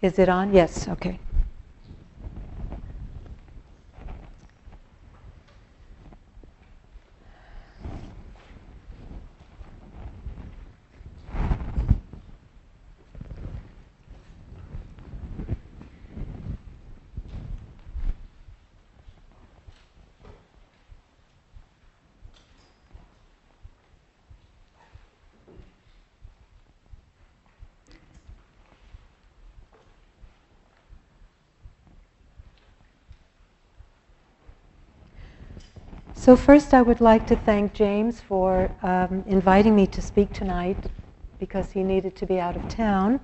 Is it on? Yes, okay. So, first, I would like to thank James for um, inviting me to speak tonight because he needed to be out of town.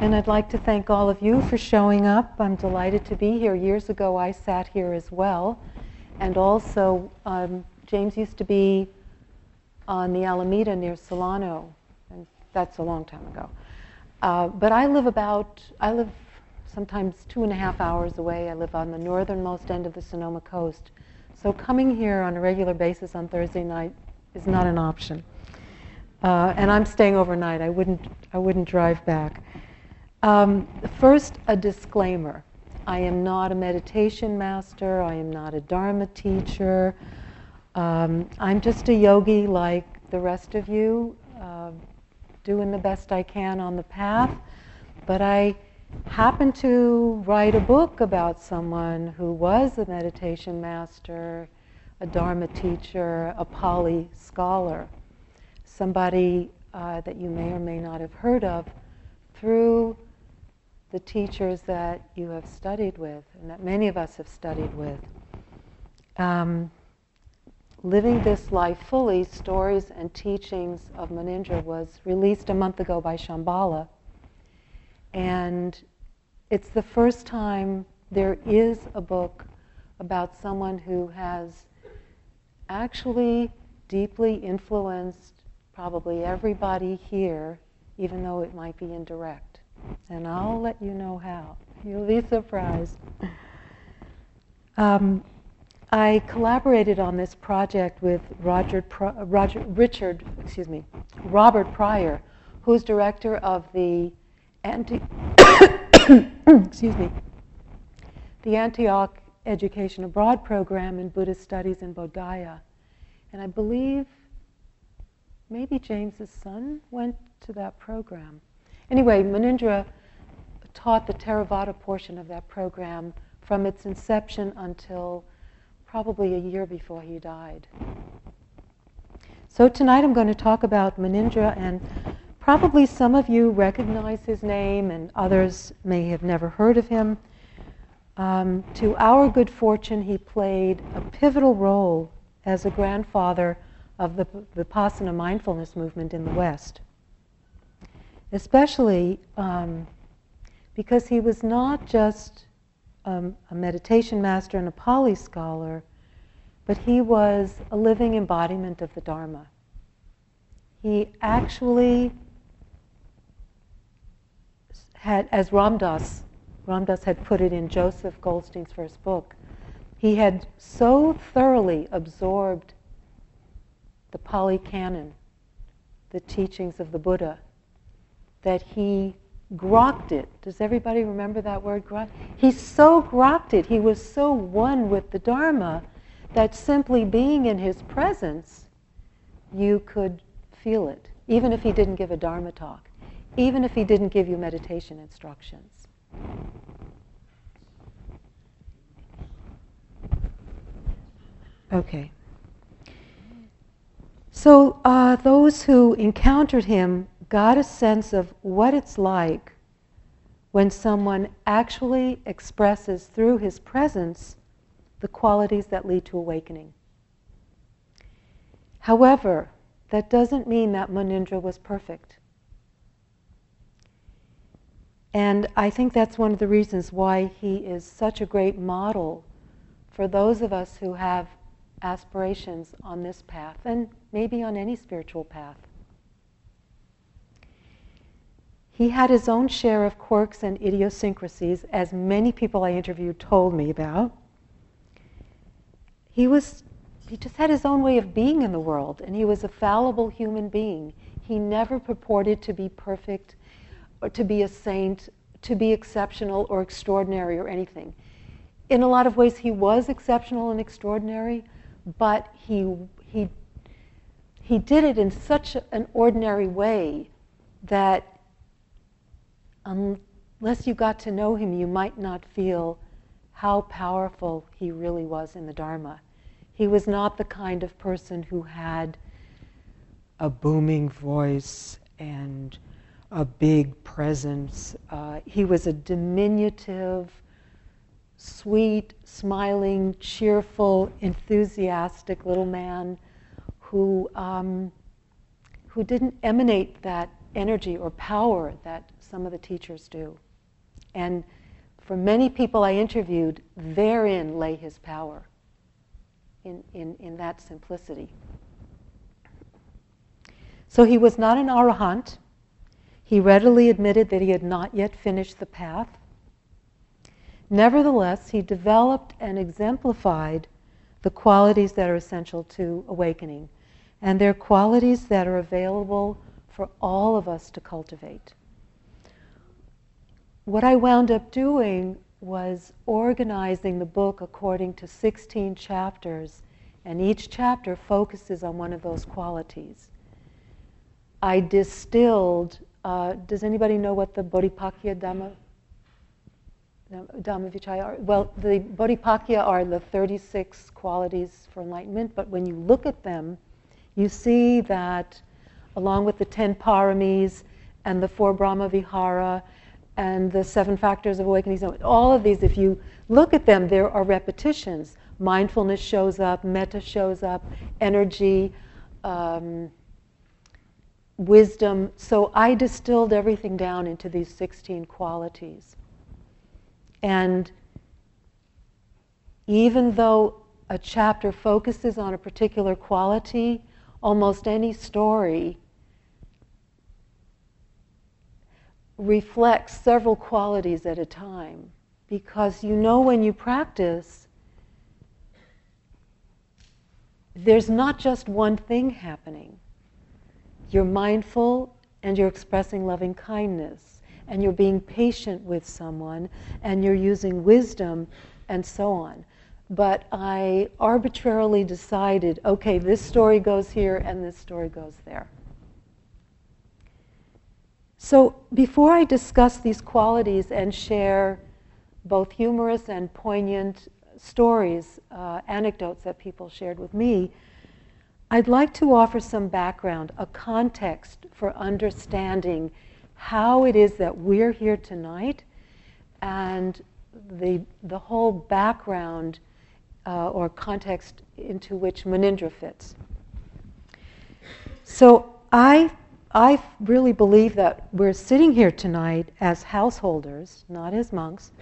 And I'd like to thank all of you for showing up. I'm delighted to be here. Years ago, I sat here as well. And also, um, James used to be on the Alameda near Solano, and that's a long time ago. Uh, but I live about, I live sometimes two and a half hours away. I live on the northernmost end of the Sonoma coast. So coming here on a regular basis on Thursday night is not an option. Uh, and I'm staying overnight. I wouldn't, I wouldn't drive back. Um, first, a disclaimer. I am not a meditation master. I am not a Dharma teacher. Um, I'm just a yogi like the rest of you, uh, doing the best I can on the path. But I happened to write a book about someone who was a meditation master, a Dharma teacher, a Pali scholar, somebody uh, that you may or may not have heard of through the teachers that you have studied with and that many of us have studied with. Um, Living This Life Fully Stories and Teachings of Munindra was released a month ago by Shambhala. And it's the first time there is a book about someone who has actually deeply influenced probably everybody here, even though it might be indirect. And I'll let you know how. You'll be surprised. Um, I collaborated on this project with Roger, Roger, Richard, excuse me, Robert Pryor, who's director of the anti, excuse me, the Antioch Education Abroad program in Buddhist Studies in Bodh Gaya And I believe maybe James's son went to that program. Anyway, Munindra taught the Theravada portion of that program from its inception until probably a year before he died. So tonight I'm going to talk about Munindra and Probably some of you recognize his name, and others may have never heard of him. Um, to our good fortune, he played a pivotal role as a grandfather of the Vipassana mindfulness movement in the West, especially um, because he was not just um, a meditation master and a Pali scholar, but he was a living embodiment of the Dharma. He actually had, as Ram Dass, Ramdas had put it in Joseph Goldstein's first book, he had so thoroughly absorbed the Pali Canon, the teachings of the Buddha, that he grokked it. Does everybody remember that word, grok? He so grokked it, he was so one with the Dharma, that simply being in his presence, you could feel it, even if he didn't give a Dharma talk even if he didn't give you meditation instructions. Okay. So, uh, those who encountered him got a sense of what it's like when someone actually expresses through his presence the qualities that lead to awakening. However, that doesn't mean that Munindra was perfect. And I think that's one of the reasons why he is such a great model for those of us who have aspirations on this path and maybe on any spiritual path. He had his own share of quirks and idiosyncrasies, as many people I interviewed told me about. He was he just had his own way of being in the world, and he was a fallible human being. He never purported to be perfect or to be a saint, to be exceptional or extraordinary or anything. In a lot of ways, he was exceptional and extraordinary, but he, he, he did it in such an ordinary way that unless you got to know him, you might not feel how powerful he really was in the Dharma. He was not the kind of person who had a booming voice and a big presence. Uh, he was a diminutive, sweet, smiling, cheerful, enthusiastic little man who, um, who didn't emanate that energy or power that some of the teachers do. And for many people I interviewed, therein lay his power, in, in, in that simplicity. So he was not an arahant. He readily admitted that he had not yet finished the path. Nevertheless, he developed and exemplified the qualities that are essential to awakening. And they're qualities that are available for all of us to cultivate what I wound up doing was organizing the book according to 16 chapters, and each chapter focuses on one of those qualities. I distilled, uh, does anybody know what the Bodhipakkhiya Dhamma, Dhammavichaya are? Well, the Bodhipakkhiya are the 36 qualities for enlightenment, but when you look at them, you see that along with the 10 paramis and the four Brahma Vihara and the seven factors of awakening. All of these, if you look at them, there are repetitions. Mindfulness shows up, metta shows up, energy, um, wisdom. So I distilled everything down into these 16 qualities. And even though a chapter focuses on a particular quality, almost any story reflects several qualities at a time because you know when you practice, there's not just one thing happening. You're mindful and you're expressing loving kindness and you're being patient with someone and you're using wisdom and so on. But I arbitrarily decided okay, this story goes here and this story goes there. So, before I discuss these qualities and share both humorous and poignant stories, uh, anecdotes that people shared with me, I'd like to offer some background, a context for understanding how it is that we're here tonight and the, the whole background uh, or context into which Munindra fits. So, I I really believe that we're sitting here tonight as householders, not as monks,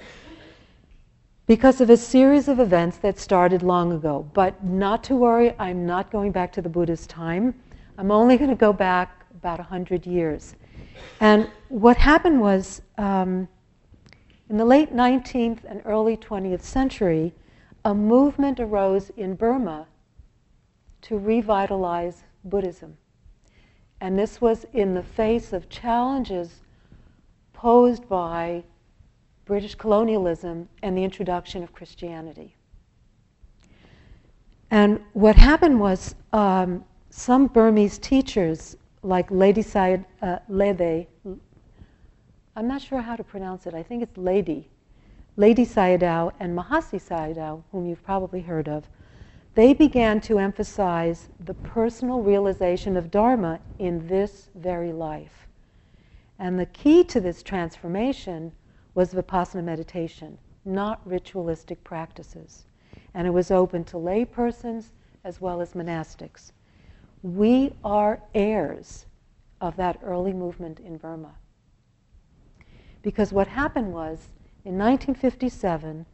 because of a series of events that started long ago. But not to worry, I'm not going back to the Buddha's time. I'm only going to go back about 100 years. And what happened was, um, in the late 19th and early 20th century, a movement arose in Burma to revitalize Buddhism. And this was in the face of challenges posed by British colonialism and the introduction of Christianity. And what happened was um, some Burmese teachers, like Lady Sayad, uh, Lede, I'm not sure how to pronounce it, I think it's Lady, Lady Sayadaw and Mahasi Sayadaw, whom you've probably heard of, they began to emphasize the personal realization of Dharma in this very life. And the key to this transformation was Vipassana meditation, not ritualistic practices. And it was open to lay persons as well as monastics. We are heirs of that early movement in Burma. Because what happened was, in 1957,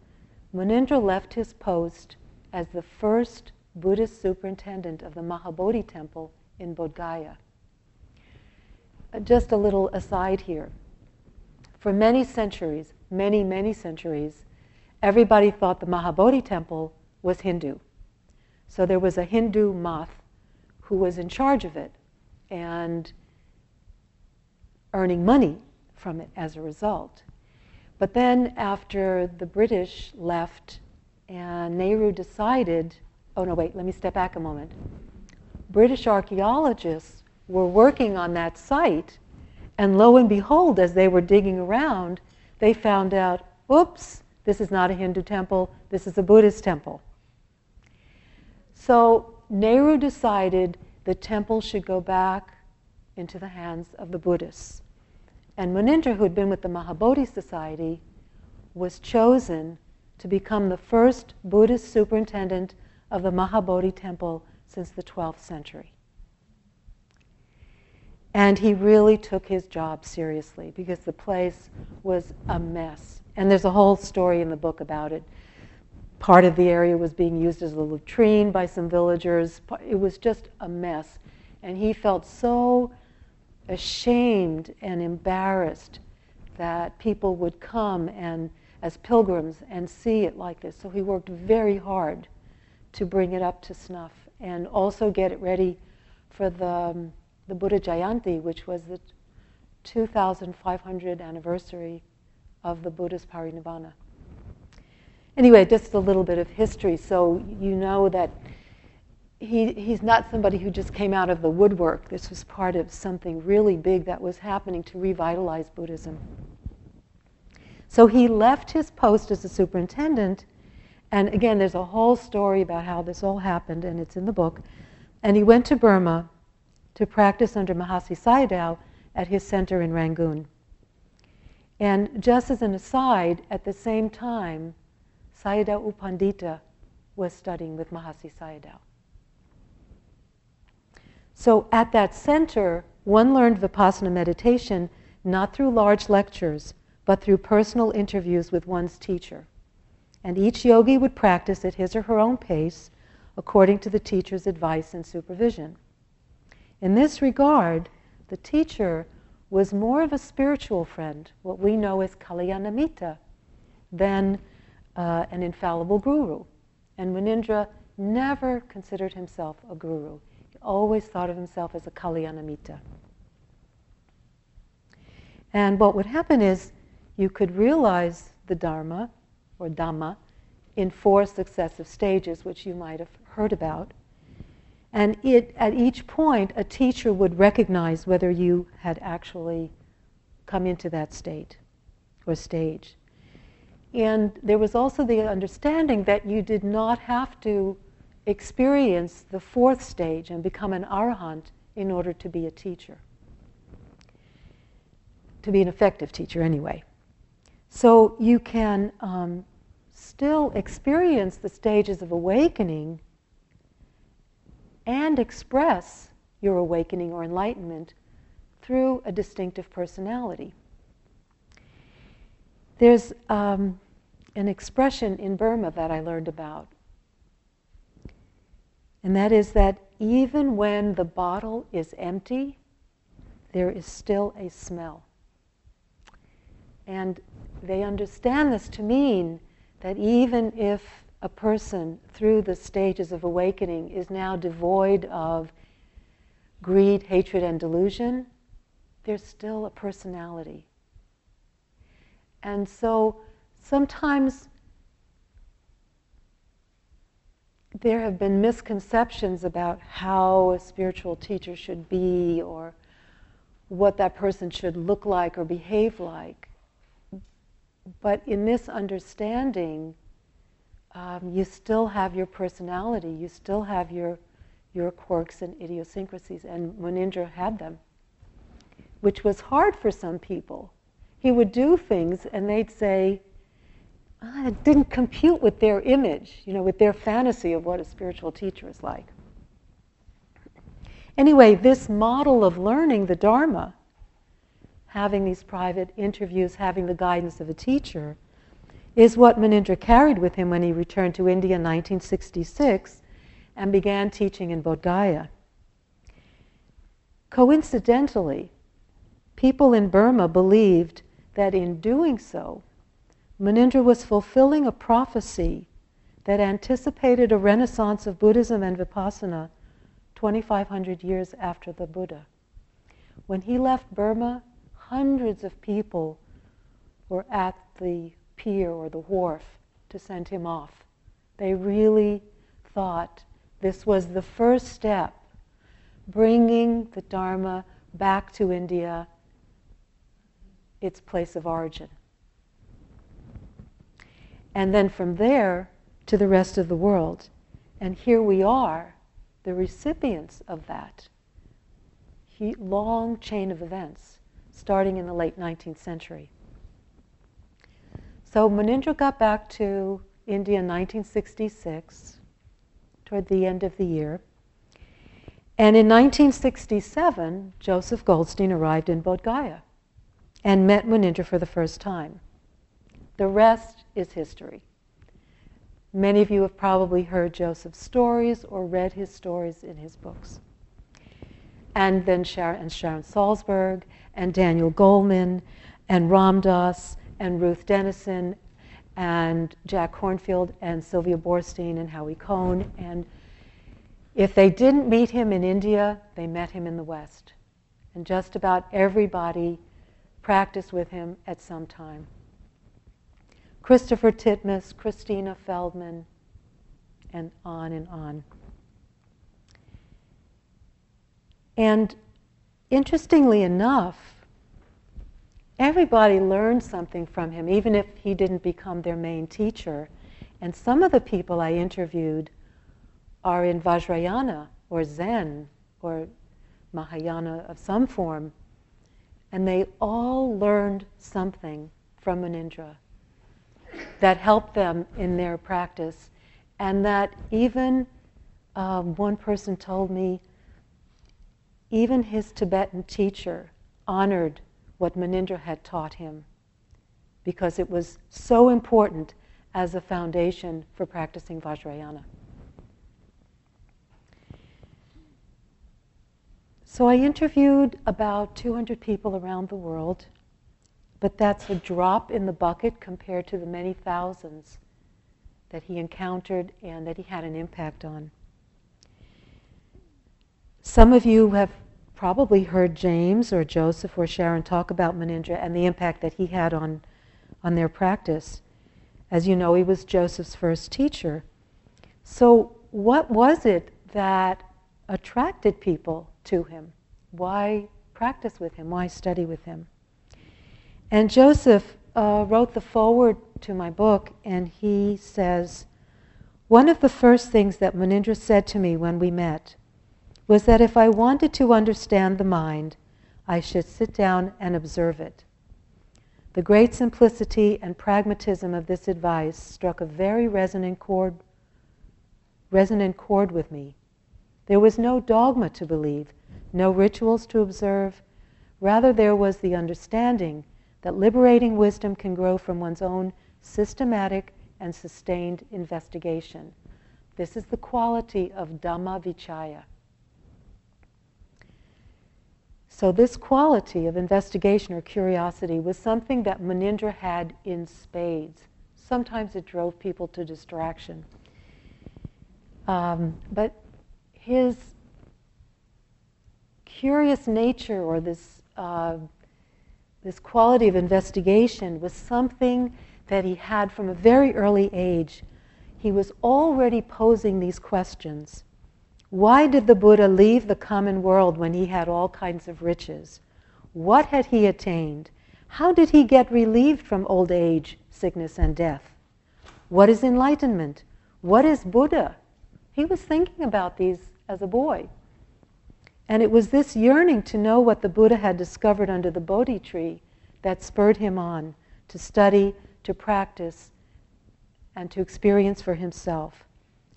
Munindra left his post as the first Buddhist superintendent of the Mahabodhi temple in Bodh Gaya. Uh, just a little aside here. For many centuries, many, many centuries, everybody thought the Mahabodhi temple was Hindu. So there was a Hindu math who was in charge of it and earning money from it as a result. But then, after the British left and Nehru decided, oh no, wait, let me step back a moment. British archaeologists were working on that site, and lo and behold, as they were digging around, they found out, oops, this is not a Hindu temple, this is a Buddhist temple. So Nehru decided the temple should go back into the hands of the Buddhists. And Munindra, who had been with the Mahabodhi Society, was chosen to become the first Buddhist superintendent of the Mahabodhi temple since the 12th century. And he really took his job seriously because the place was a mess. And there's a whole story in the book about it. Part of the area was being used as a latrine by some villagers. It was just a mess. And he felt so ashamed and embarrassed that people would come and as pilgrims and see it like this. So he worked very hard to bring it up to snuff and also get it ready for the, um, the Buddha Jayanti, which was the 2500 anniversary of the Buddha's parinibbana. Anyway, just a little bit of history. So you know that he, he's not somebody who just came out of the woodwork. This was part of something really big that was happening to revitalize Buddhism. So he left his post as a superintendent, and again, there's a whole story about how this all happened, and it's in the book. And he went to Burma to practice under Mahasi Sayadaw at his center in Rangoon. And just as an aside, at the same time, Sayadaw U Pandita was studying with Mahasi Sayadaw. So at that center, one learned Vipassana meditation not through large lectures, but through personal interviews with one's teacher. And each yogi would practice at his or her own pace according to the teacher's advice and supervision. In this regard, the teacher was more of a spiritual friend, what we know as Kalyanamitta, than uh, an infallible guru. And Munindra never considered himself a guru He always thought of himself as a Kalyanamitta. And what would happen is you could realize the Dharma or Dhamma in four successive stages, which you might have heard about. And it, at each point, a teacher would recognize whether you had actually come into that state or stage. And there was also the understanding that you did not have to experience the fourth stage and become an arahant in order to be a teacher. To be an effective teacher, anyway. So you can um, still experience the stages of awakening and express your awakening or enlightenment through a distinctive personality. There's um, an expression in Burma that I learned about and that is that even when the bottle is empty, there is still a smell. And they understand this to mean that even if a person, through the stages of awakening, is now devoid of greed, hatred, and delusion, there's still a personality. And so sometimes there have been misconceptions about how a spiritual teacher should be or what that person should look like or behave like. But in this understanding, um, you still have your personality, you still have your, your quirks and idiosyncrasies, and Munindra had them, which was hard for some people. He would do things and they'd say, ah, it didn't compute with their image, you know, with their fantasy of what a spiritual teacher is like. Anyway, this model of learning the Dharma, having these private interviews, having the guidance of a teacher, is what Munindra carried with him when he returned to India in 1966 and began teaching in Bodh Gaya. Coincidentally, people in Burma believed that in doing so, Munindra was fulfilling a prophecy that anticipated a renaissance of Buddhism and Vipassana 2,500 years after the Buddha. When he left Burma, hundreds of people were at the pier or the wharf to send him off. They really thought this was the first step, bringing the Dharma back to India, its place of origin. And then from there to the rest of the world. And here we are, the recipients of that long chain of events starting in the late 19th century. So Munindra got back to India in 1966, toward the end of the year. And in 1967, Joseph Goldstein arrived in Bodh Gaya and met Munindra for the first time. The rest is history. Many of you have probably heard Joseph's stories or read his stories in his books. And then Sharon, and Sharon Salzberg and Daniel Goleman and Ram Dass and Ruth Denison and Jack Kornfield and Sylvia Boorstein and Howie Cohn. And if they didn't meet him in India, they met him in the West. And just about everybody practiced with him at some time. Christopher Titmuss, Christina Feldman, and on and on. And interestingly enough, everybody learned something from him, even if he didn't become their main teacher. And some of the people I interviewed are in Vajrayana or Zen or Mahayana of some form. And they all learned something from Munindra that helped them in their practice. And that even um, one person told me, even his Tibetan teacher honored what Munindra had taught him because it was so important as a foundation for practicing Vajrayana. So I interviewed about 200 people around the world, but that's a drop in the bucket compared to the many thousands that he encountered and that he had an impact on. Some of you have probably heard James or Joseph or Sharon talk about Munindra and the impact that he had on, on their practice. As you know, he was Joseph's first teacher. So, what was it that attracted people to him? Why practice with him? Why study with him? And Joseph uh, wrote the foreword to my book, and he says, One of the first things that Munindra said to me when we met was that if I wanted to understand the mind, I should sit down and observe it. The great simplicity and pragmatism of this advice struck a very resonant chord, resonant chord with me. There was no dogma to believe, no rituals to observe. Rather, there was the understanding that liberating wisdom can grow from one's own systematic and sustained investigation. This is the quality of Dhamma Vichaya. So, this quality of investigation or curiosity was something that Munindra had in spades. Sometimes it drove people to distraction. Um, but his curious nature or this, uh, this quality of investigation was something that he had from a very early age. He was already posing these questions why did the Buddha leave the common world when he had all kinds of riches? What had he attained? How did he get relieved from old age, sickness, and death? What is enlightenment? What is Buddha? He was thinking about these as a boy. And it was this yearning to know what the Buddha had discovered under the Bodhi tree that spurred him on to study, to practice, and to experience for himself.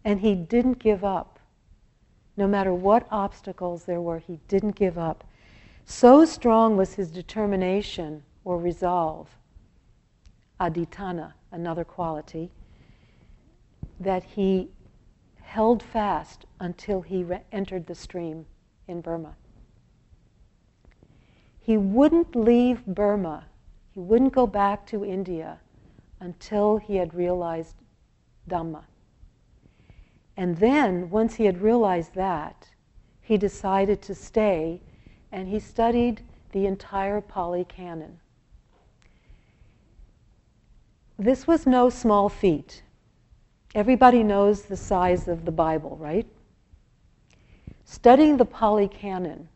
And he didn't give up. No matter what obstacles there were, he didn't give up. So strong was his determination or resolve, adhitthana, another quality, that he held fast until he re- entered the stream in Burma. He wouldn't leave Burma, he wouldn't go back to India until he had realized Dhamma. And then, once he had realized that, he decided to stay and he studied the entire Pali Canon. this was no small feat. Everybody knows the size of the Bible, right? Studying the Pali Canon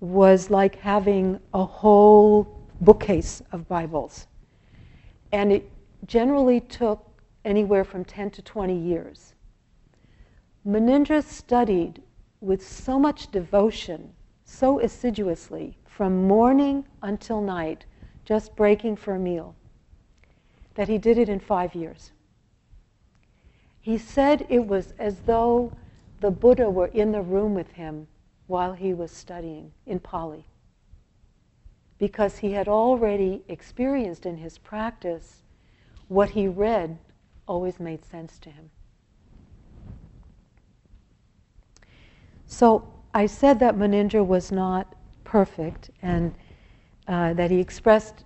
was like having a whole bookcase of Bibles. And it generally took anywhere from 10 to 20 years. Munindra studied with so much devotion, so assiduously, from morning until night, just breaking for a meal, that he did it in five years. He said it was as though the Buddha were in the room with him while he was studying in Pali. Because he had already experienced in his practice what he read always made sense to him. So I said that Munindra was not perfect and uh, that he expressed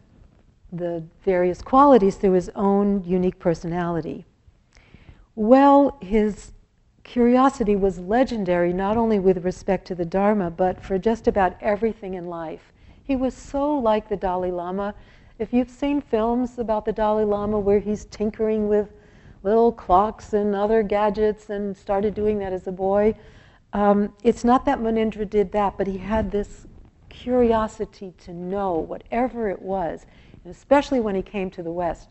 the various qualities through his own unique personality. Well, his curiosity was legendary not only with respect to the Dharma, but for just about everything in life. He was so like the Dalai Lama. If you've seen films about the Dalai Lama where he's tinkering with little clocks and other gadgets and started doing that as a boy, um, it's not that Munindra did that, but he had this curiosity to know whatever it was, and especially when he came to the West,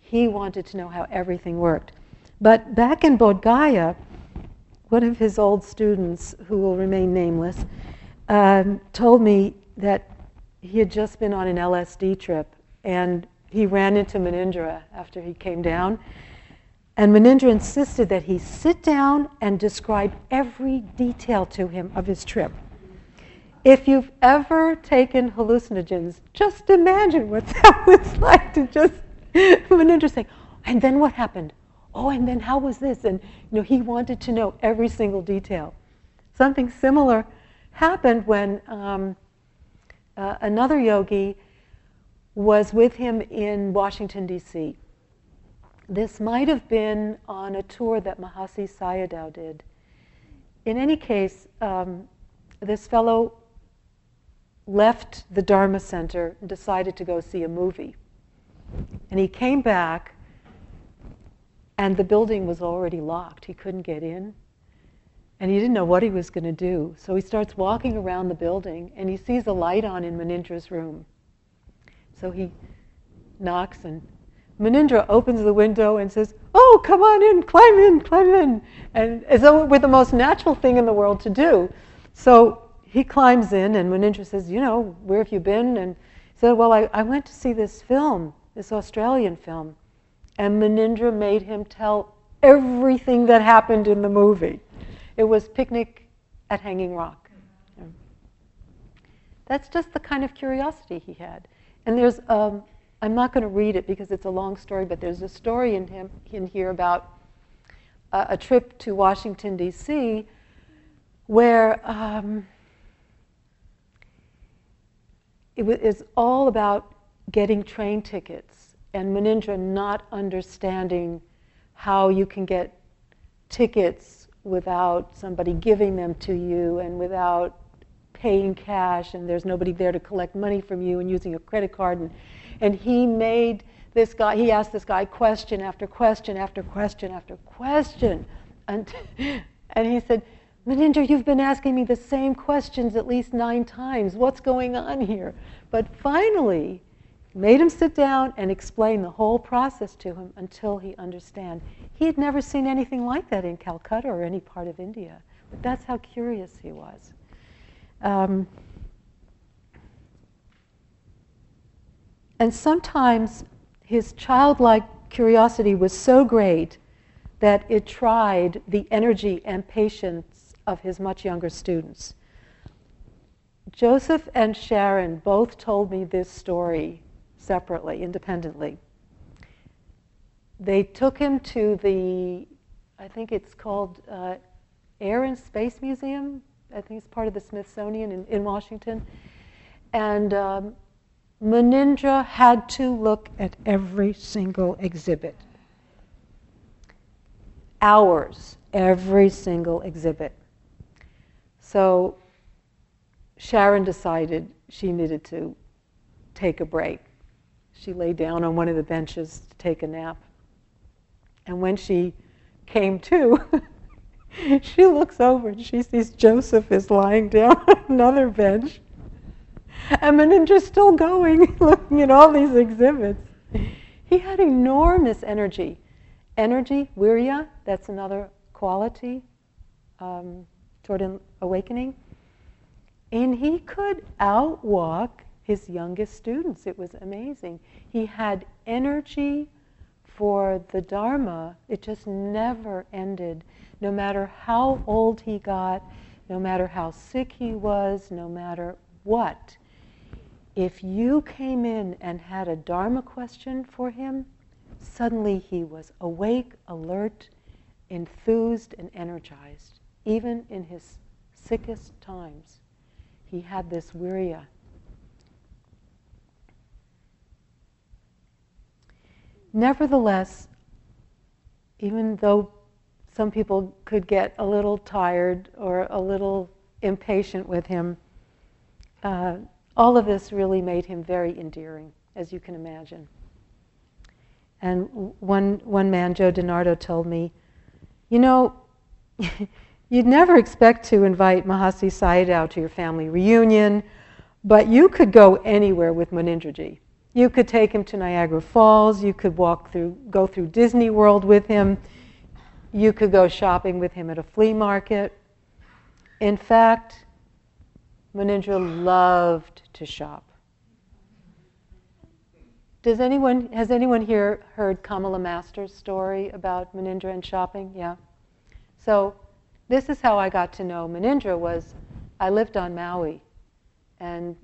he wanted to know how everything worked. But back in Bodh Gaya, one of his old students, who will remain nameless, um, told me that he had just been on an LSD trip and he ran into Munindra after he came down. And Munindra insisted that he sit down and describe every detail to him of his trip. If you've ever taken hallucinogens, just imagine what that was like to just Munindra saying, and then what happened? oh, and then how was this? And you know, he wanted to know every single detail. Something similar happened when um, uh, another yogi was with him in Washington, D.C. This might have been on a tour that Mahasi Sayadaw did. In any case, um, this fellow left the Dharma Center and decided to go see a movie. And he came back and the building was already locked. He couldn't get in. And he didn't know what he was going to do. So he starts walking around the building and he sees a light on in Munindra's room. So he knocks and Munindra opens the window and says, Oh, come on in, climb in, climb in. And as though it were the most natural thing in the world to do. So he climbs in and Munindra says, You know, where have you been? And he said, Well, I, I went to see this film, this Australian film. And Munindra made him tell everything that happened in the movie. It was Picnic at Hanging Rock. That's just the kind of curiosity he had. And there's, um, I'm not going to read it because it's a long story, but there's a story in, him, in here about a, trip to Washington, D.C., where um, it was all about getting train tickets and Munindra not understanding how you can get tickets without somebody giving them to you and without paying cash and there's nobody there to collect money from you and using a credit card and, and he made this guy he asked this guy question after question after question after question and, and he said Munindra, you've been asking me the same questions at least nine times. What's going on here? But finally, made him sit down and explain the whole process to him until he understand. He had never seen anything like that in Calcutta or any part of India. But that's how curious he was. Um, and sometimes his childlike curiosity was so great that it tried the energy and patience of his much younger students. Joseph and Sharon both told me this story separately, independently. They took him to the, I think it's called uh, Air and Space Museum. I think it's part of the Smithsonian in, in Washington. And um, Munindra had to look at every single exhibit. Hours, every single exhibit. So Sharon decided she needed to take a break she lay down on one of the benches to take a nap. And when she came to, she looks over and she sees Joseph is lying down on another bench. And Munindra's still going, looking at all these exhibits. He had enormous energy. Energy, virya, that's another quality um, toward awakening. And he could outwalk his youngest students. It was amazing. He had energy for the Dharma. It just never ended. No matter how old he got, no matter how sick he was, no matter what, if you came in and had a Dharma question for him, suddenly he was awake, alert, enthused, and energized, even in his sickest times. He had this virya. Nevertheless, even though some people could get a little tired or a little impatient with him, uh, all of this really made him very endearing, as you can imagine. And one, one man, Joe DiNardo, told me, You know, you'd never expect to invite Mahasi Sayadaw to your family reunion, but you could go anywhere with Munindraji. You could take him to Niagara Falls. You could walk through, go through Disney World with him. You could go shopping with him at a flea market. In fact, Munindra loved to shop. Does anyone, has anyone here heard Kamala Master's story about Munindra and shopping? Yeah. So this is how I got to know Munindra was I lived on Maui and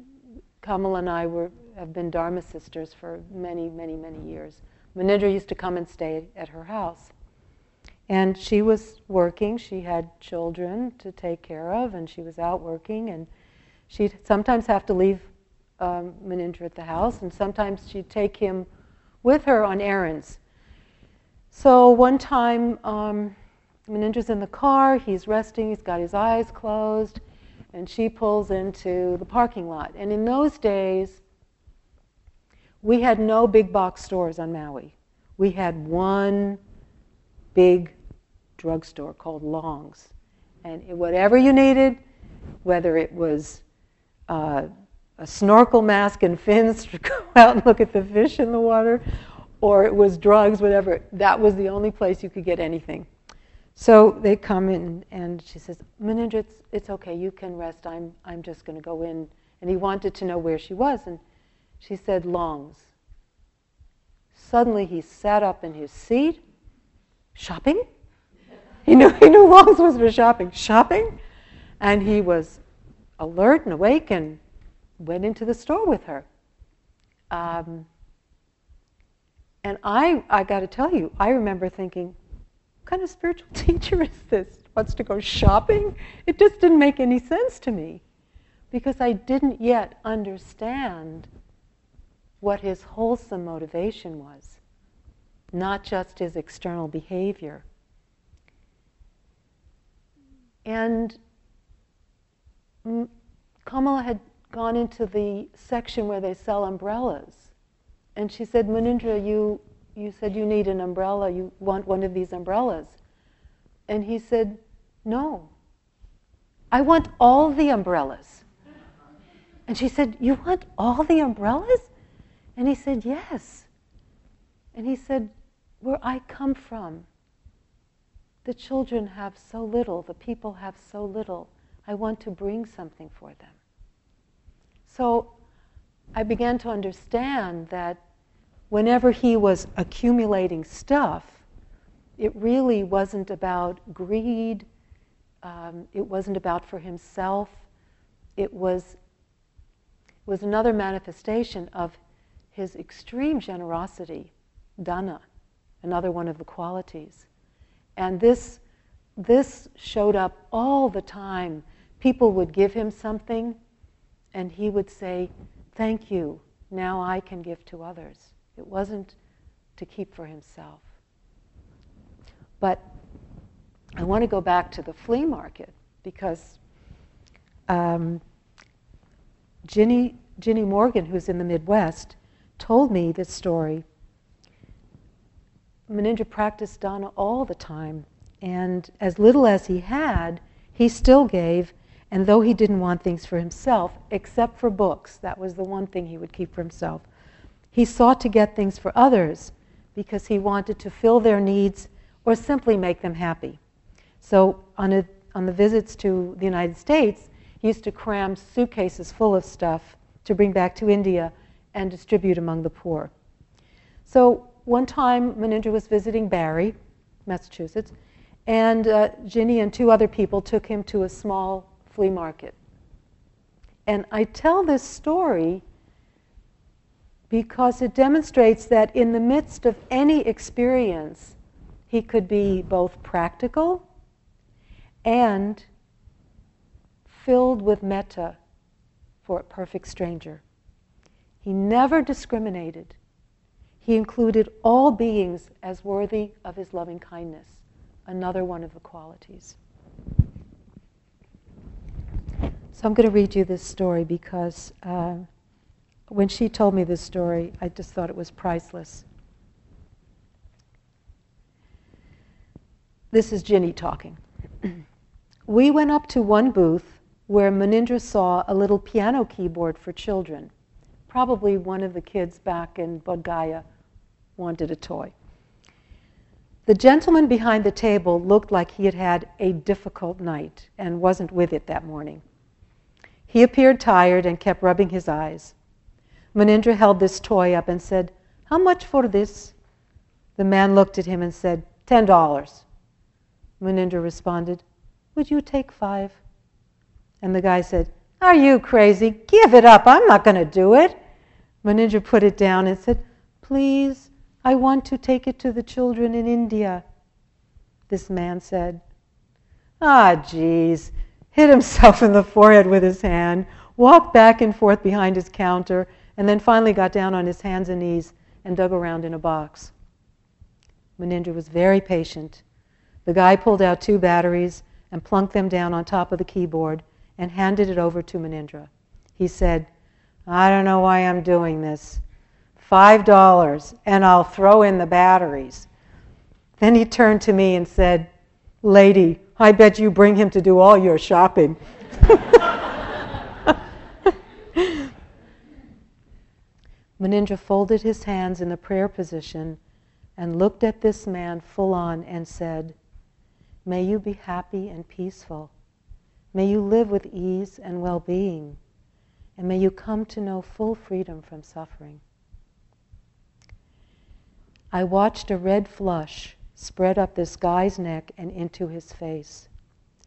Kamala and I were have been Dharma sisters for many, many, many years. Munindra used to come and stay at her house. And she was working, she had children to take care of, and she was out working, and she'd sometimes have to leave um, Munindra at the house, and sometimes she'd take him with her on errands. So one time, um, in the car, he's resting, he's got his eyes closed, and she pulls into the parking lot. And in those days, we had no big box stores on Maui. We had one big drugstore called Long's. And whatever you needed, whether it was uh, a snorkel mask and fins to go out and look at the fish in the water, or it was drugs, whatever, that was the only place you could get anything. So they come in, and she says, Munindra, it's, it's okay, you can rest. I'm, I'm just going to go in. And he wanted to know where she was, and she said, Longs. Suddenly he sat up in his seat. Shopping? He knew, he knew Longs was for shopping. Shopping? And he was alert and awake and went into the store with her. Um, and I, I got to tell you, I remember thinking, what kind of spiritual teacher is this? Wants to go shopping? It just didn't make any sense to me because I didn't yet understand what his wholesome motivation was, not just his external behavior. And Kamala had gone into the section where they sell umbrellas. And she said, Munindra, you you said you need an umbrella, you want one of these umbrellas. And he said, No, I want all the umbrellas. And she said, You want all the umbrellas? And he said, Yes. And he said, Where I come from, the children have so little, the people have so little. I want to bring something for them. So I began to understand that whenever he was accumulating stuff, it really wasn't about greed, um, it wasn't about for himself, it was, was another manifestation of his extreme generosity, dana, another one of the qualities. And this, this showed up all the time. People would give him something, and he would say, Thank you, now I can give to others. It wasn't to keep for himself. But I want to go back to the flea market because um, Ginny, Ginny Morgan, who's in the Midwest, told me this story. Munindra practiced dana all the time, and as little as he had, he still gave, and though he didn't want things for himself, except for books, that was the one thing he would keep for himself, he sought to get things for others because he wanted to fill their needs or simply make them happy. So on, a, on the visits to the United States, he used to cram suitcases full of stuff to bring back to India and distribute among the poor. So one time, Munindra was visiting Barre, Massachusetts, and uh, Ginny and two other people took him to a small flea market. And I tell this story because it demonstrates that in the midst of any experience, he could be both practical and filled with metta for a perfect stranger. He never discriminated. He included all beings as worthy of his loving kindness, another one of the qualities. So I'm going to read you this story because uh, when she told me this story, I just thought it was priceless. This is Ginny talking. we went up to one booth where Munindra saw a little piano keyboard for children. Probably one of the kids back in Bodh wanted a toy. The gentleman behind the table looked like he had had a difficult night and wasn't with it that morning. He appeared tired and kept rubbing his eyes. Munindra held this toy up and said, How much for this? The man looked at him and said, Ten dollars. Munindra responded, Would you take five? And the guy said, Are you crazy? Give it up. I'm not going to do it. Munindra put it down and said, Please, I want to take it to the children in India. This man said, Ah, geez, hit himself in the forehead with his hand, walked back and forth behind his counter, and then finally got down on his hands and knees and dug around in a box. Munindra was very patient. The guy pulled out two batteries and plunked them down on top of the keyboard and handed it over to Munindra. He said, I don't know why I'm doing this. Five dollars, and I'll throw in the batteries. Then he turned to me and said, Lady, I bet you bring him to do all your shopping. Munindra folded his hands in the prayer position and looked at this man full on and said, May you be happy and peaceful. May you live with ease and well being. And may you come to know full freedom from suffering. I watched a red flush spread up this guy's neck and into his face.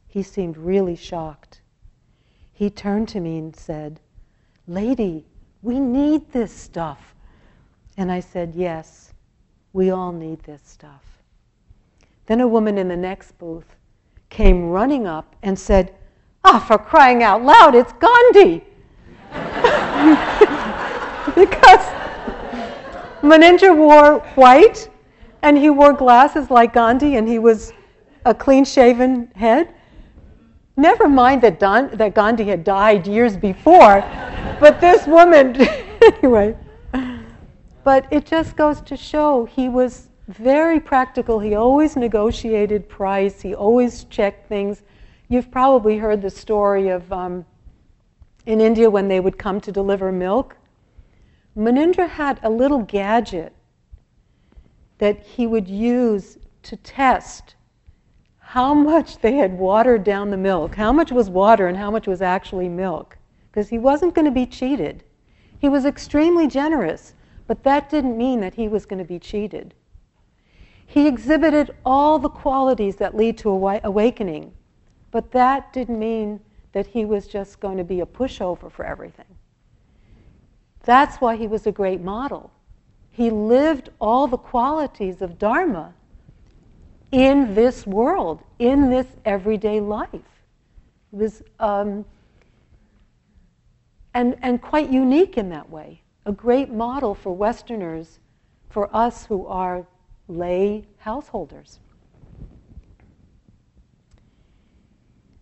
He seemed really shocked. He turned to me and said, Lady, we need this stuff. And I said, Yes, we all need this stuff. Then a woman in the next booth came running up and said, Ah, oh, for crying out loud, it's Gandhi! because Munindra wore white and he wore glasses like Gandhi and he was a clean shaven head. Never mind that, Don, that Gandhi had died years before, but this woman, anyway. But it just goes to show he was very practical. He always negotiated price, he always checked things. You've probably heard the story of um, in India when they would come to deliver milk. Munindra had a little gadget that he would use to test how much they had watered down the milk, how much was water and how much was actually milk, because he wasn't going to be cheated. He was extremely generous, but that didn't mean that he was going to be cheated. He exhibited all the qualities that lead to awakening, but that didn't mean that he was just going to be a pushover for everything. That's why he was a great model. He lived all the qualities of Dharma in this world, in this everyday life. It was, um, and, and quite unique in that way. A great model for Westerners, for us who are lay householders.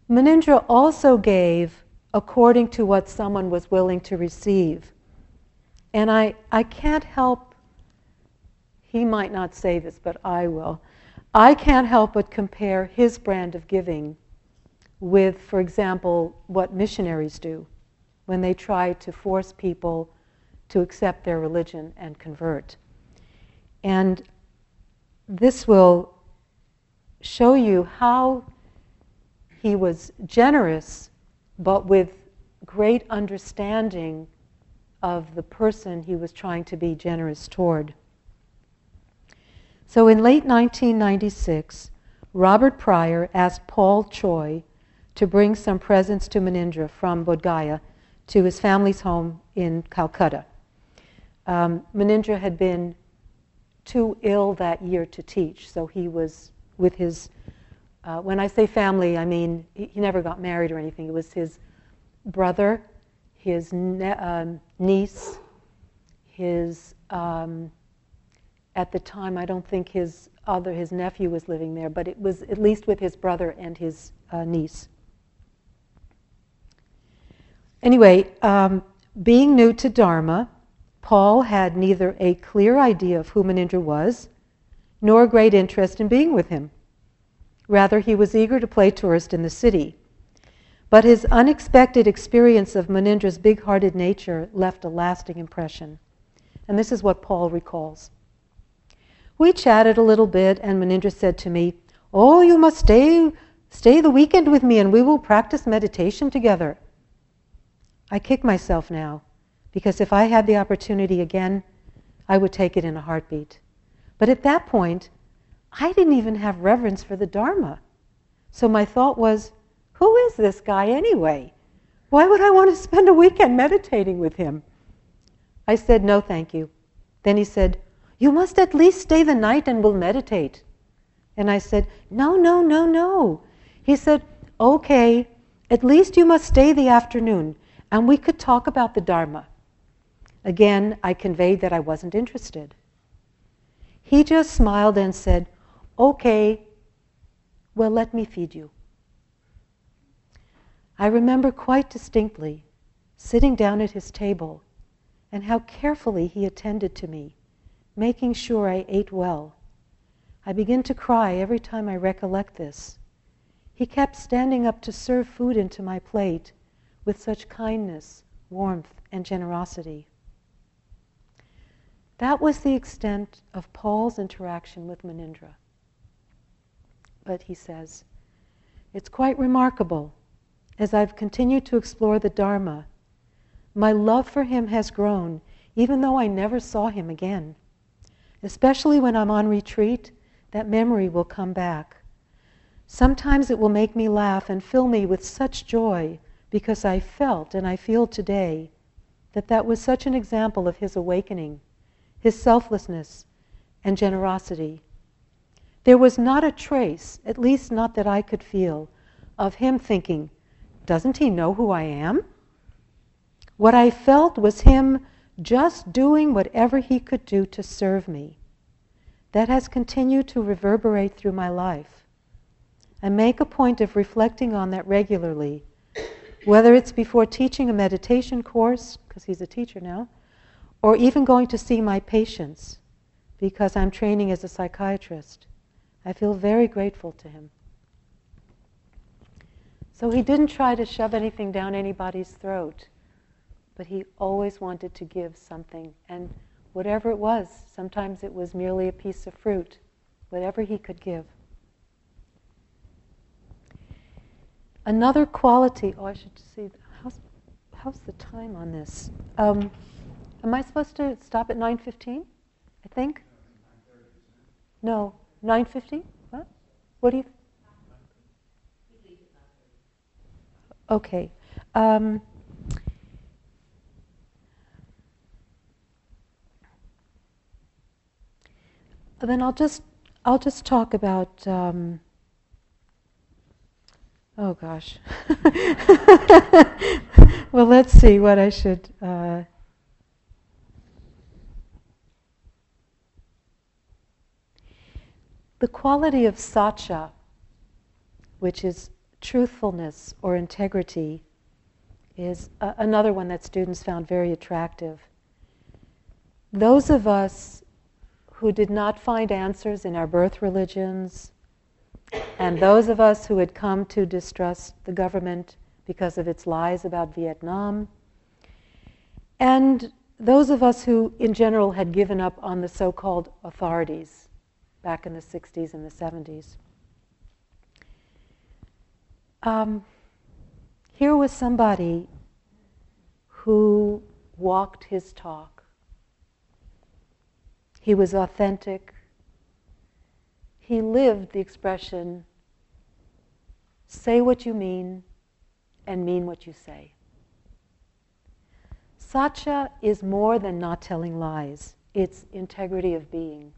Munindra also gave according to what someone was willing to receive. And I, I can't help, he might not say this, but I will. I can't help but compare his brand of giving with, for example, what missionaries do when they try to force people to accept their religion and convert. And this will show you how he was generous, but with great understanding of the person he was trying to be generous toward. So in late 1996, Robert Pryor asked Paul Choi to bring some presents to Munindra from Bodh to his family's home in Calcutta. Um, Munindra had been too ill that year to teach, so he was with his. Uh, when I say family, I mean he, he, never got married or anything. It was his brother, his ne- um, niece, his. Um, at the time, I don't think his other his nephew was living there, but it was at least with his brother and his uh, niece. Anyway, um, being new to Dharma, Paul had neither a clear idea of who Munindra was, nor great interest in being with him. Rather, he was eager to play tourist in the city. But his unexpected experience of Munindra's big hearted nature left a lasting impression. And this is what Paul recalls. We chatted a little bit, and Munindra said to me, Oh, you must stay, stay the weekend with me, and we will practice meditation together. I kick myself now because if I had the opportunity again, I would take it in a heartbeat. But at that point, I didn't even have reverence for the Dharma. So my thought was, who is this guy anyway? Why would I want to spend a weekend meditating with him? I said, no, thank you. Then he said, you must at least stay the night and we'll meditate. And I said, no, no, no, no. He said, okay, at least you must stay the afternoon and we could talk about the Dharma. Again, I conveyed that I wasn't interested. He just smiled and said, Okay, well, let me feed you. I remember quite distinctly sitting down at his table and how carefully he attended to me, making sure I ate well. I begin to cry every time I recollect this. He kept standing up to serve food into my plate with such kindness, warmth, and generosity. That was the extent of Paul's interaction with Munindra. But he says, it's quite remarkable. As I've continued to explore the Dharma, my love for him has grown, even though I never saw him again. Especially when I'm on retreat, that memory will come back. Sometimes it will make me laugh and fill me with such joy because I felt and I feel today that that was such an example of his awakening his selflessness and generosity. There was not a trace, at least not that I could feel, of him thinking, Doesn't he know who I am? What I felt was him just doing whatever he could do to serve me. That has continued to reverberate through my life. I make a point of reflecting on that regularly, whether it's before teaching a meditation course, because he's a teacher now, or even going to see my patients because I'm training as a psychiatrist. I feel very grateful to him. So he didn't try to shove anything down anybody's throat, but he always wanted to give something. And whatever it was, sometimes it was merely a piece of fruit, whatever he could give. Another quality, oh, I should see, how's, how's the time on this? Um, Am I supposed to stop at 9:15? I think. No, 9:15. What? What do you? Okay. Um, then I'll just I'll just talk about. Um, oh gosh. well, let's see what I should. Uh, The quality of satcha, which is truthfulness or integrity, is a- another one that students found very attractive. those of us who did not find answers in our birth religions, and those of us who had come to distrust the government because of its lies about Vietnam, and those of us who, in general, had given up on the so called authorities back in the 60s and the 70s. Um, here was somebody who walked his talk. He was authentic. He lived the expression say what you mean and mean what you say. Satya is more than not telling lies, it's integrity of being.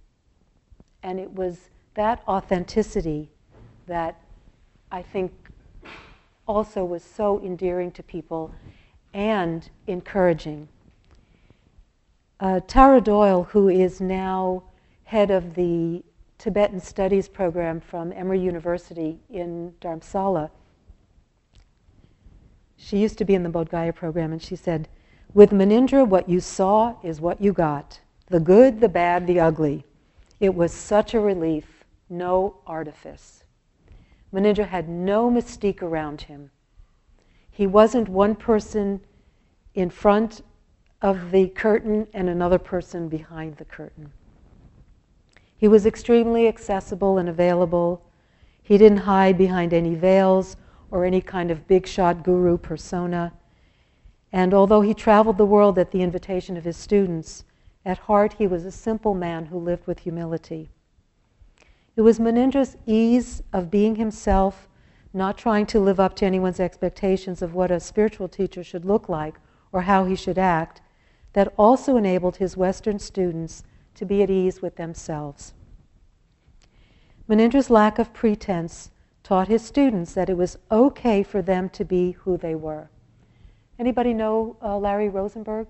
And it was that authenticity that I think also was so endearing to people and encouraging. Uh, Tara Doyle, who is now head of the Tibetan Studies program from Emory University in Dharamsala, she used to be in the Bodh Gaya program, and she said, with Munindra, what you saw is what you got the good, the bad, the ugly. It was such a relief, no artifice. Munindra had no mystique around him. He wasn't one person in front of the curtain and another person behind the curtain. He was extremely accessible and available. He didn't hide behind any veils or any kind of big shot guru persona. And although he traveled the world at the invitation of his students, at heart he was a simple man who lived with humility. It was Munindra's ease of being himself, not trying to live up to anyone's expectations of what a spiritual teacher should look like or how he should act, that also enabled his Western students to be at ease with themselves. Munindra's lack of pretense taught his students that it was okay for them to be who they were. Anybody know uh, Larry Rosenberg?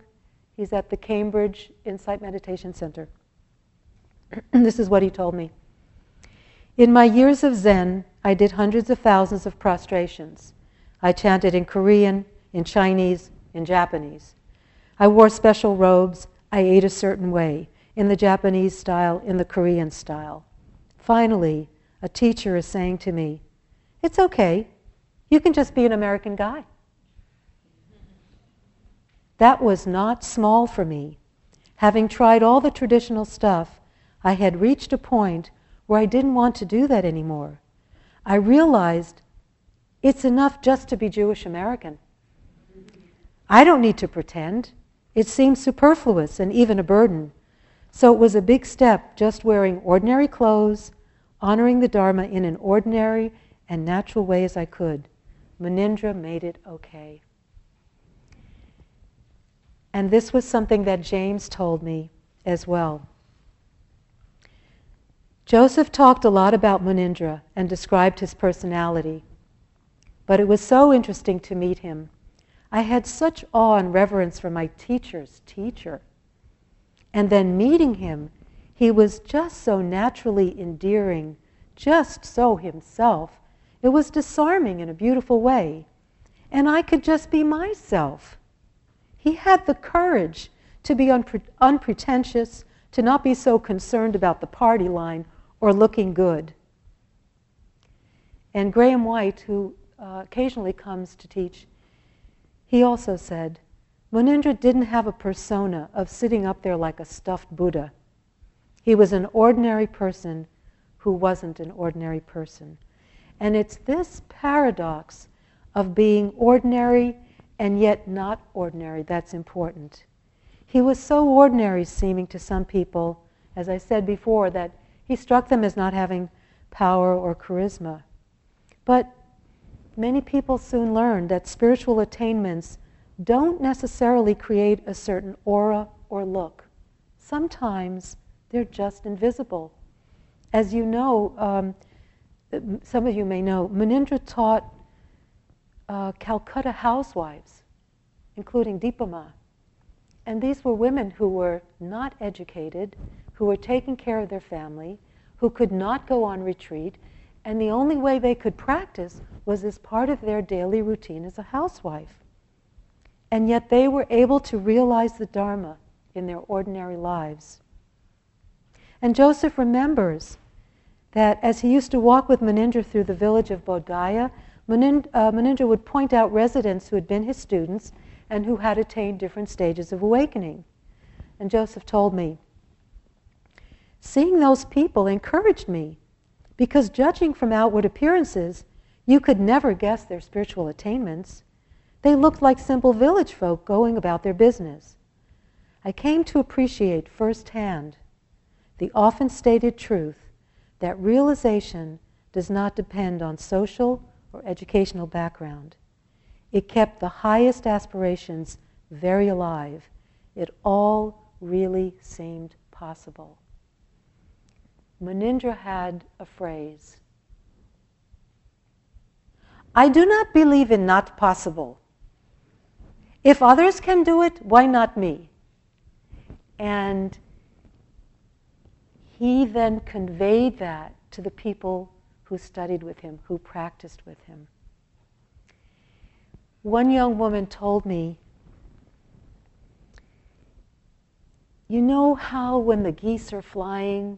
He's at the Cambridge Insight Meditation Center. this is what he told me. In my years of Zen, I did hundreds of thousands of prostrations. I chanted in Korean, in Chinese, in Japanese. I wore special robes. I ate a certain way, in the Japanese style, in the Korean style. Finally, a teacher is saying to me, It's okay. You can just be an American guy. That was not small for me. Having tried all the traditional stuff, I had reached a point where I didn't want to do that anymore. I realized it's enough just to be Jewish American. I don't need to pretend. It seemed superfluous and even a burden. So it was a big step just wearing ordinary clothes, honoring the Dharma in an ordinary and natural way as I could. Munindra made it okay. And this was something that James told me as well. Joseph talked a lot about Munindra and described his personality. But it was so interesting to meet him. I had such awe and reverence for my teacher's teacher. And then meeting him, he was just so naturally endearing, just so himself. It was disarming in a beautiful way. And I could just be myself. He had the courage to be unpre- unpretentious, to not be so concerned about the party line or looking good. And Graham White, who uh, occasionally comes to teach, he also said, Munindra didn't have a persona of sitting up there like a stuffed Buddha. He was an ordinary person who wasn't an ordinary person. And it's this paradox of being ordinary and yet not ordinary. That's important. He was so ordinary seeming to some people, as I said before, that he struck them as not having power or charisma. But many people soon learned that spiritual attainments don't necessarily create a certain aura or look. Sometimes they're just invisible. As you know, um, some of you may know, Munindra taught uh, Calcutta housewives, including Dipa Ma. And these were women who were not educated, who were taking care of their family, who could not go on retreat, and the only way they could practice was as part of their daily routine as a housewife. And yet they were able to realize the Dharma in their ordinary lives. And Joseph remembers that as he used to walk with Munindra through the village of Bodh Gaya, uh, Munindra would point out residents who had been his students and who had attained different stages of awakening. And Joseph told me, seeing those people encouraged me because judging from outward appearances, you could never guess their spiritual attainments. They looked like simple village folk going about their business. I came to appreciate firsthand the often stated truth that realization does not depend on social or educational background. It kept the highest aspirations very alive. It all really seemed possible. Munindra had a phrase I do not believe in not possible. If others can do it, why not me? And he then conveyed that to the people who studied with him, who practiced with him. One young woman told me, You know how when the geese are flying,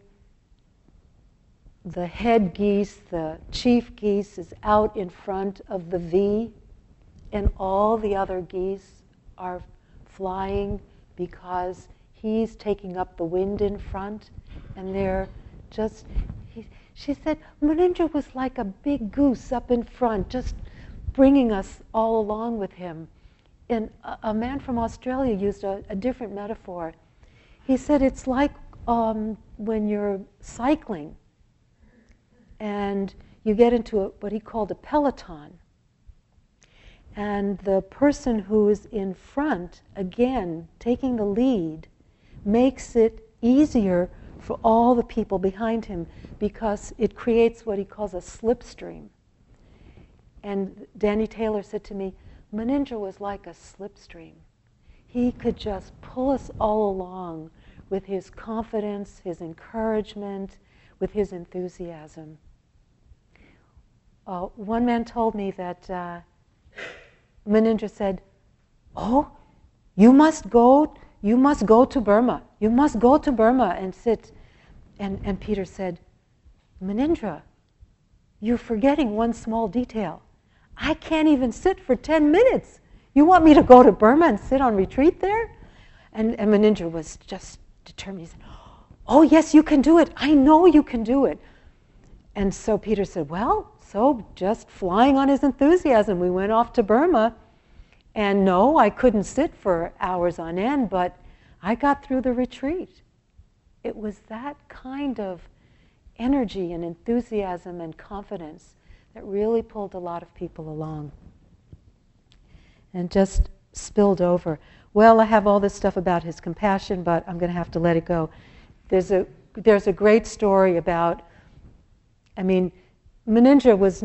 the head geese, the chief geese, is out in front of the V, and all the other geese are flying because he's taking up the wind in front, and they're just. He, she said, Munindra was like a big goose up in front, just bringing us all along with him. And a, a man from Australia used a, a, different metaphor. He said it's like um, when you're cycling and you get into a, what he called a peloton. And the person who is in front, again, taking the lead, makes it easier for all the people behind him because it creates what he calls a slipstream. And Danny Taylor said to me, Munindra was like a slipstream. He could just pull us all along with his confidence, his encouragement, with his enthusiasm. Uh, one man told me that uh, Munindra said, Oh, you must go you must go to Burma. You must go to Burma and sit. And, and Peter said, Munindra, you're forgetting one small detail. I can't even sit for 10 minutes. You want me to go to Burma and sit on retreat there? And, and Munindra was just determined. He said, Oh, yes, you can do it. I know you can do it. And so Peter said, Well, so just flying on his enthusiasm, we went off to Burma and no, I couldn't sit for hours on end, but I got through the retreat. It was that kind of energy and enthusiasm and confidence that really pulled a lot of people along and just spilled over. Well, I have all this stuff about his compassion, but I'm going to have to let it go. There's a, there's a great story about, I mean, Munindra was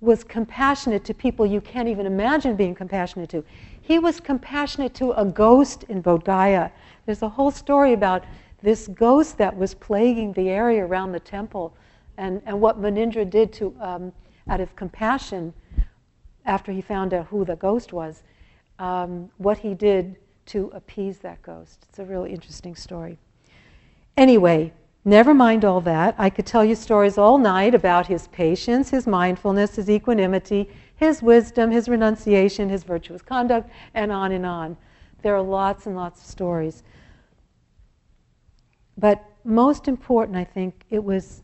was compassionate to people you can't even imagine being compassionate to. He was compassionate to a ghost in Bodh Gaya. There's a whole story about this ghost that was plaguing the area around the temple and, and what Munindra did to, um, out of compassion after he found out who the ghost was, um, what he did to appease that ghost. It's a really interesting story. Anyway, Never mind all that. I could tell you stories all night about his patience, his mindfulness, his equanimity, his wisdom, his renunciation, his virtuous conduct, and on and on. There are lots and lots of stories. But most important, I think, it was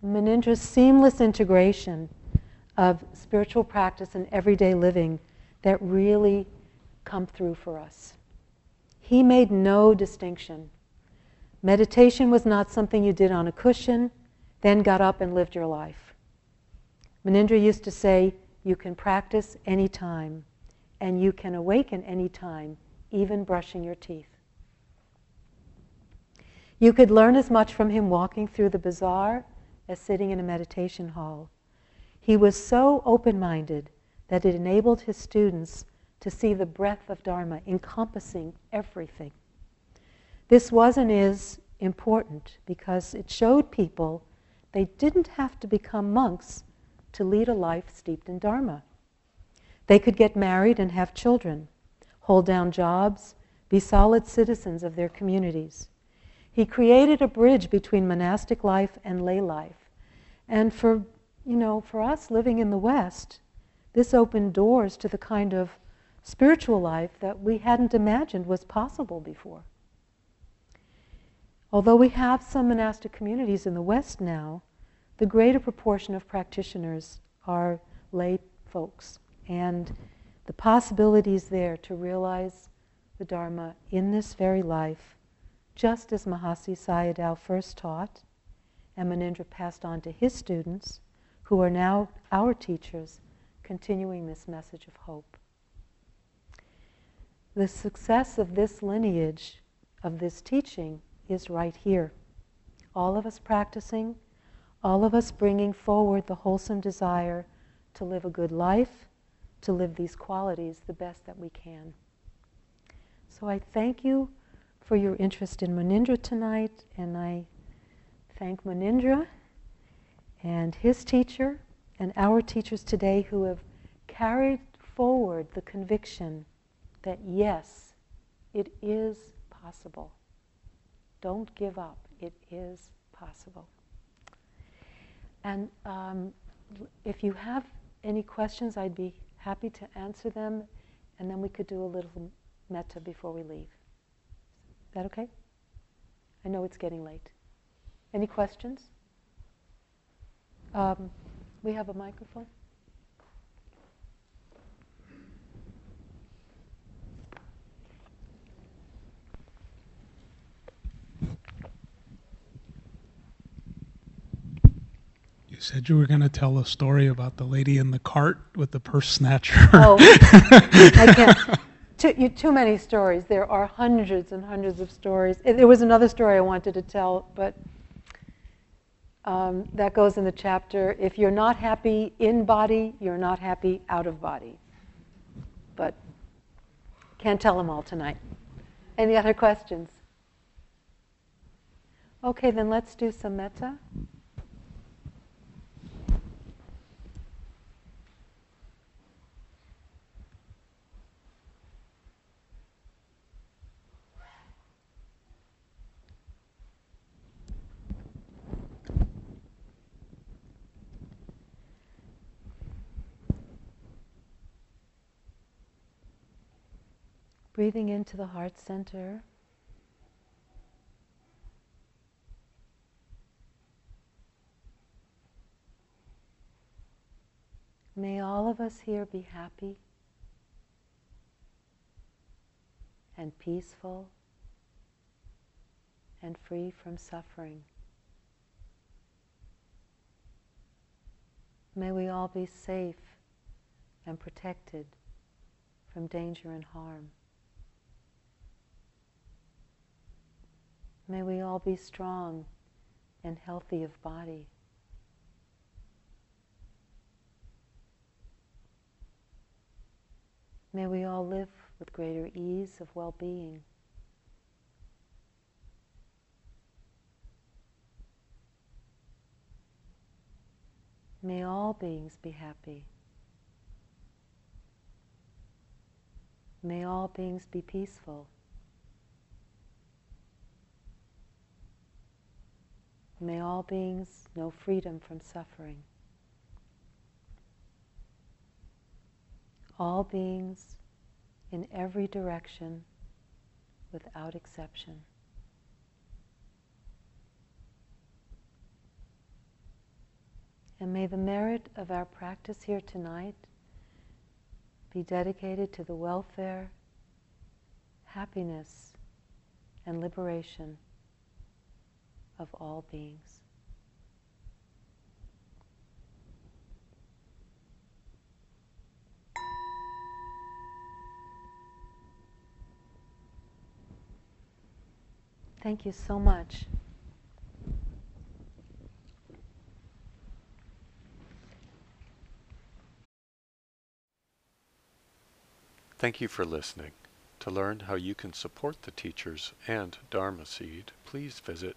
Munindra's seamless integration of spiritual practice and everyday living that really come through for us. He made no distinction Meditation was not something you did on a cushion, then got up and lived your life. Munindra used to say, You can practice any time, and you can awaken any time, even brushing your teeth. You could learn as much from him walking through the bazaar as sitting in a meditation hall. He was so open minded that it enabled his students to see the breadth of Dharma encompassing everything. This was and is important because it showed people they didn't have to become monks to lead a life steeped in Dharma. They could get married and have children, hold down jobs, be solid citizens of their communities. He created a bridge between monastic life and lay life. And for, you know, for us living in the West, this opened doors to the kind of spiritual life that we hadn't imagined was possible before. Although we have some monastic communities in the West now, the greater proportion of practitioners are lay folks. And the possibilities there to realize the Dharma in this very life, just as Mahasi Sayadaw first taught, and Munindra passed on to his students, who are now our teachers, continuing this message of hope. The success of this lineage, of this teaching, is right here. All of us practicing, all of us bringing forward the wholesome desire to live a good life, to live these qualities the best that we can. So I thank you for your interest in Munindra tonight, and I thank Munindra and his teacher and our teachers today who have carried forward the conviction that yes, it is possible. Don't give up. It is possible. And um, if you have any questions, I'd be happy to answer them, and then we could do a little metta before we leave. Is that okay? I know it's getting late. Any questions? Um, we have a microphone. You said you were going to tell a story about the lady in the cart with the purse snatcher. Oh, I can't. Too, you, too many stories. There are hundreds and hundreds of stories. There was another story I wanted to tell, but um, that goes in the chapter. If you're not happy in body, you're not happy out of body. But can't tell them all tonight. Any other questions? Okay, then let's do some metta. Breathing into the heart center. May all of us here be happy and peaceful and free from suffering. May we all be safe and protected from danger and harm. May we all be strong and healthy of body. May we all live with greater ease of well being. May all beings be happy. May all beings be peaceful. May all beings know freedom from suffering. All beings in every direction without exception. And may the merit of our practice here tonight be dedicated to the welfare, happiness, and liberation of all beings. Thank you so much. Thank you for listening. To learn how you can support the teachers and Dharma Seed, please visit